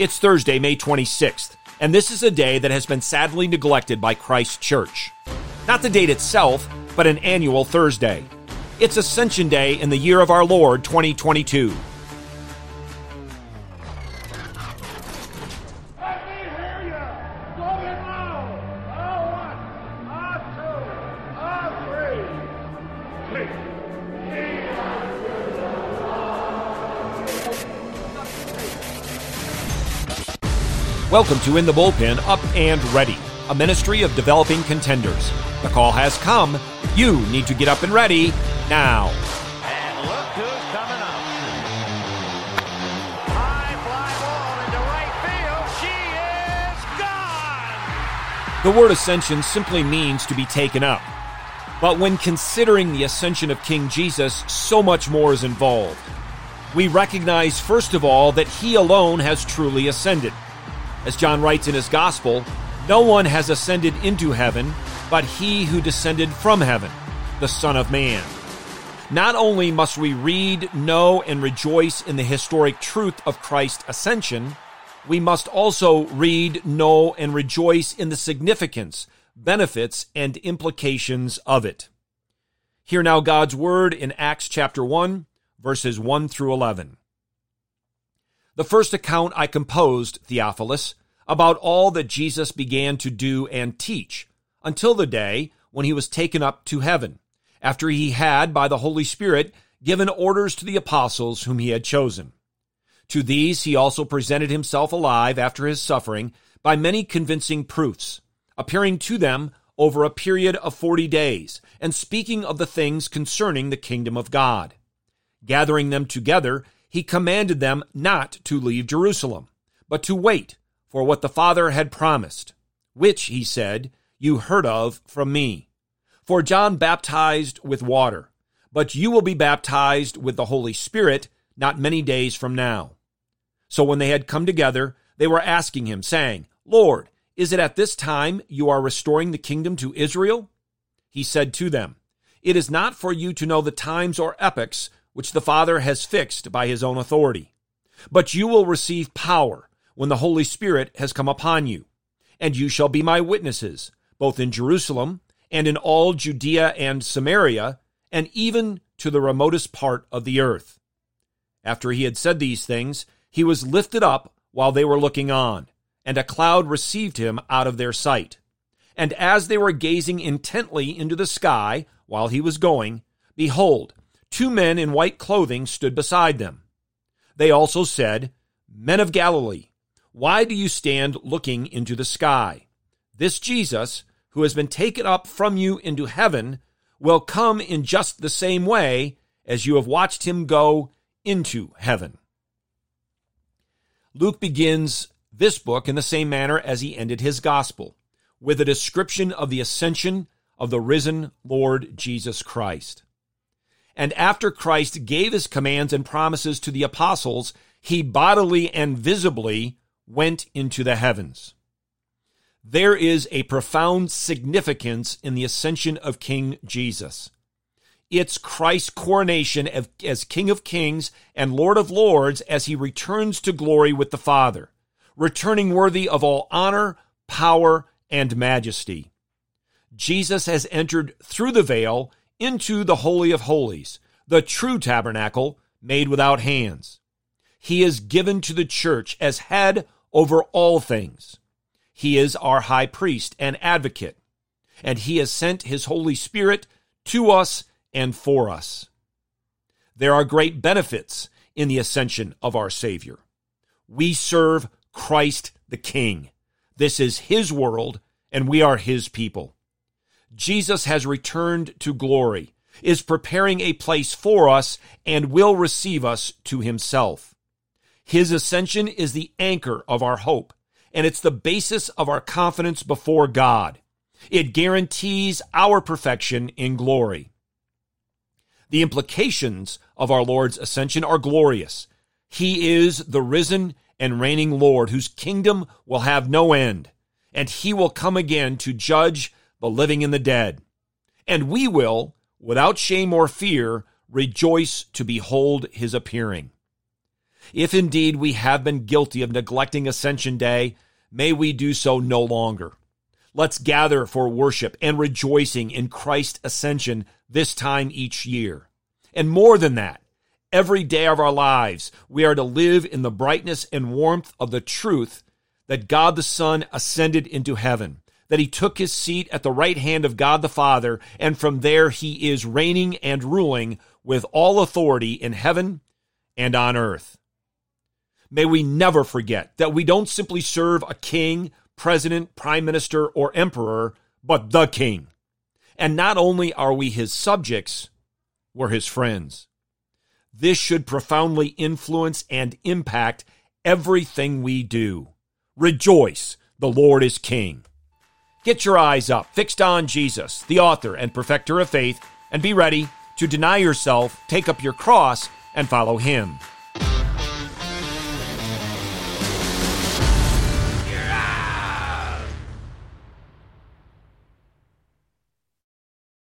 It's Thursday, May 26th, and this is a day that has been sadly neglected by Christ Church. Not the date itself, but an annual Thursday. It's Ascension Day in the year of our Lord 2022. Welcome to In the Bullpen Up and Ready, a ministry of developing contenders. The call has come. You need to get up and ready now. And look who's coming up. High fly ball into right field. She is gone. The word ascension simply means to be taken up. But when considering the ascension of King Jesus, so much more is involved. We recognize, first of all, that he alone has truly ascended. As John writes in his gospel, no one has ascended into heaven but he who descended from heaven, the Son of Man. Not only must we read, know, and rejoice in the historic truth of Christ's ascension, we must also read, know, and rejoice in the significance, benefits, and implications of it. Hear now God's word in Acts chapter 1, verses 1 through 11. The first account I composed, Theophilus, about all that Jesus began to do and teach, until the day when he was taken up to heaven, after he had, by the Holy Spirit, given orders to the apostles whom he had chosen. To these he also presented himself alive after his suffering by many convincing proofs, appearing to them over a period of forty days, and speaking of the things concerning the kingdom of God. Gathering them together, he commanded them not to leave Jerusalem, but to wait for what the Father had promised, which, he said, you heard of from me. For John baptized with water, but you will be baptized with the Holy Spirit not many days from now. So when they had come together, they were asking him, saying, Lord, is it at this time you are restoring the kingdom to Israel? He said to them, It is not for you to know the times or epochs which the Father has fixed by his own authority. But you will receive power when the Holy Spirit has come upon you, and you shall be my witnesses, both in Jerusalem and in all Judea and Samaria, and even to the remotest part of the earth. After he had said these things, he was lifted up while they were looking on, and a cloud received him out of their sight. And as they were gazing intently into the sky while he was going, behold, two men in white clothing stood beside them. They also said, Men of Galilee, why do you stand looking into the sky? This Jesus, who has been taken up from you into heaven, will come in just the same way as you have watched him go into heaven. Luke begins this book in the same manner as he ended his gospel, with a description of the ascension of the risen Lord Jesus Christ. And after Christ gave his commands and promises to the apostles, he bodily and visibly went into the heavens. There is a profound significance in the ascension of King Jesus. It's Christ's coronation as King of Kings and Lord of Lords as he returns to glory with the Father, returning worthy of all honor, power, and majesty. Jesus has entered through the veil into the Holy of Holies, the true tabernacle made without hands. He is given to the church as head over all things. He is our high priest and advocate, and he has sent his Holy Spirit to us and for us. There are great benefits in the ascension of our Savior. We serve Christ the King. This is his world, and we are his people. Jesus has returned to glory, is preparing a place for us, and will receive us to himself. His ascension is the anchor of our hope, and it's the basis of our confidence before God. It guarantees our perfection in glory. The implications of our Lord's ascension are glorious. He is the risen and reigning Lord whose kingdom will have no end, and he will come again to judge the living and the dead. And we will, without shame or fear, rejoice to behold his appearing. If indeed we have been guilty of neglecting Ascension Day, may we do so no longer. Let's gather for worship and rejoicing in Christ's ascension this time each year. And more than that, every day of our lives, we are to live in the brightness and warmth of the truth that God the Son ascended into heaven, that he took his seat at the right hand of God the Father, and from there he is reigning and ruling with all authority in heaven and on earth. May we never forget that we don't simply serve a king president, prime minister, or emperor, but the king. And not only are we his subjects, we're his friends. This should profoundly influence and impact everything we do. Rejoice, the Lord is king. Get your eyes up, fixed on Jesus, the author and perfecter of faith, and be ready to deny yourself, take up your cross, and follow him.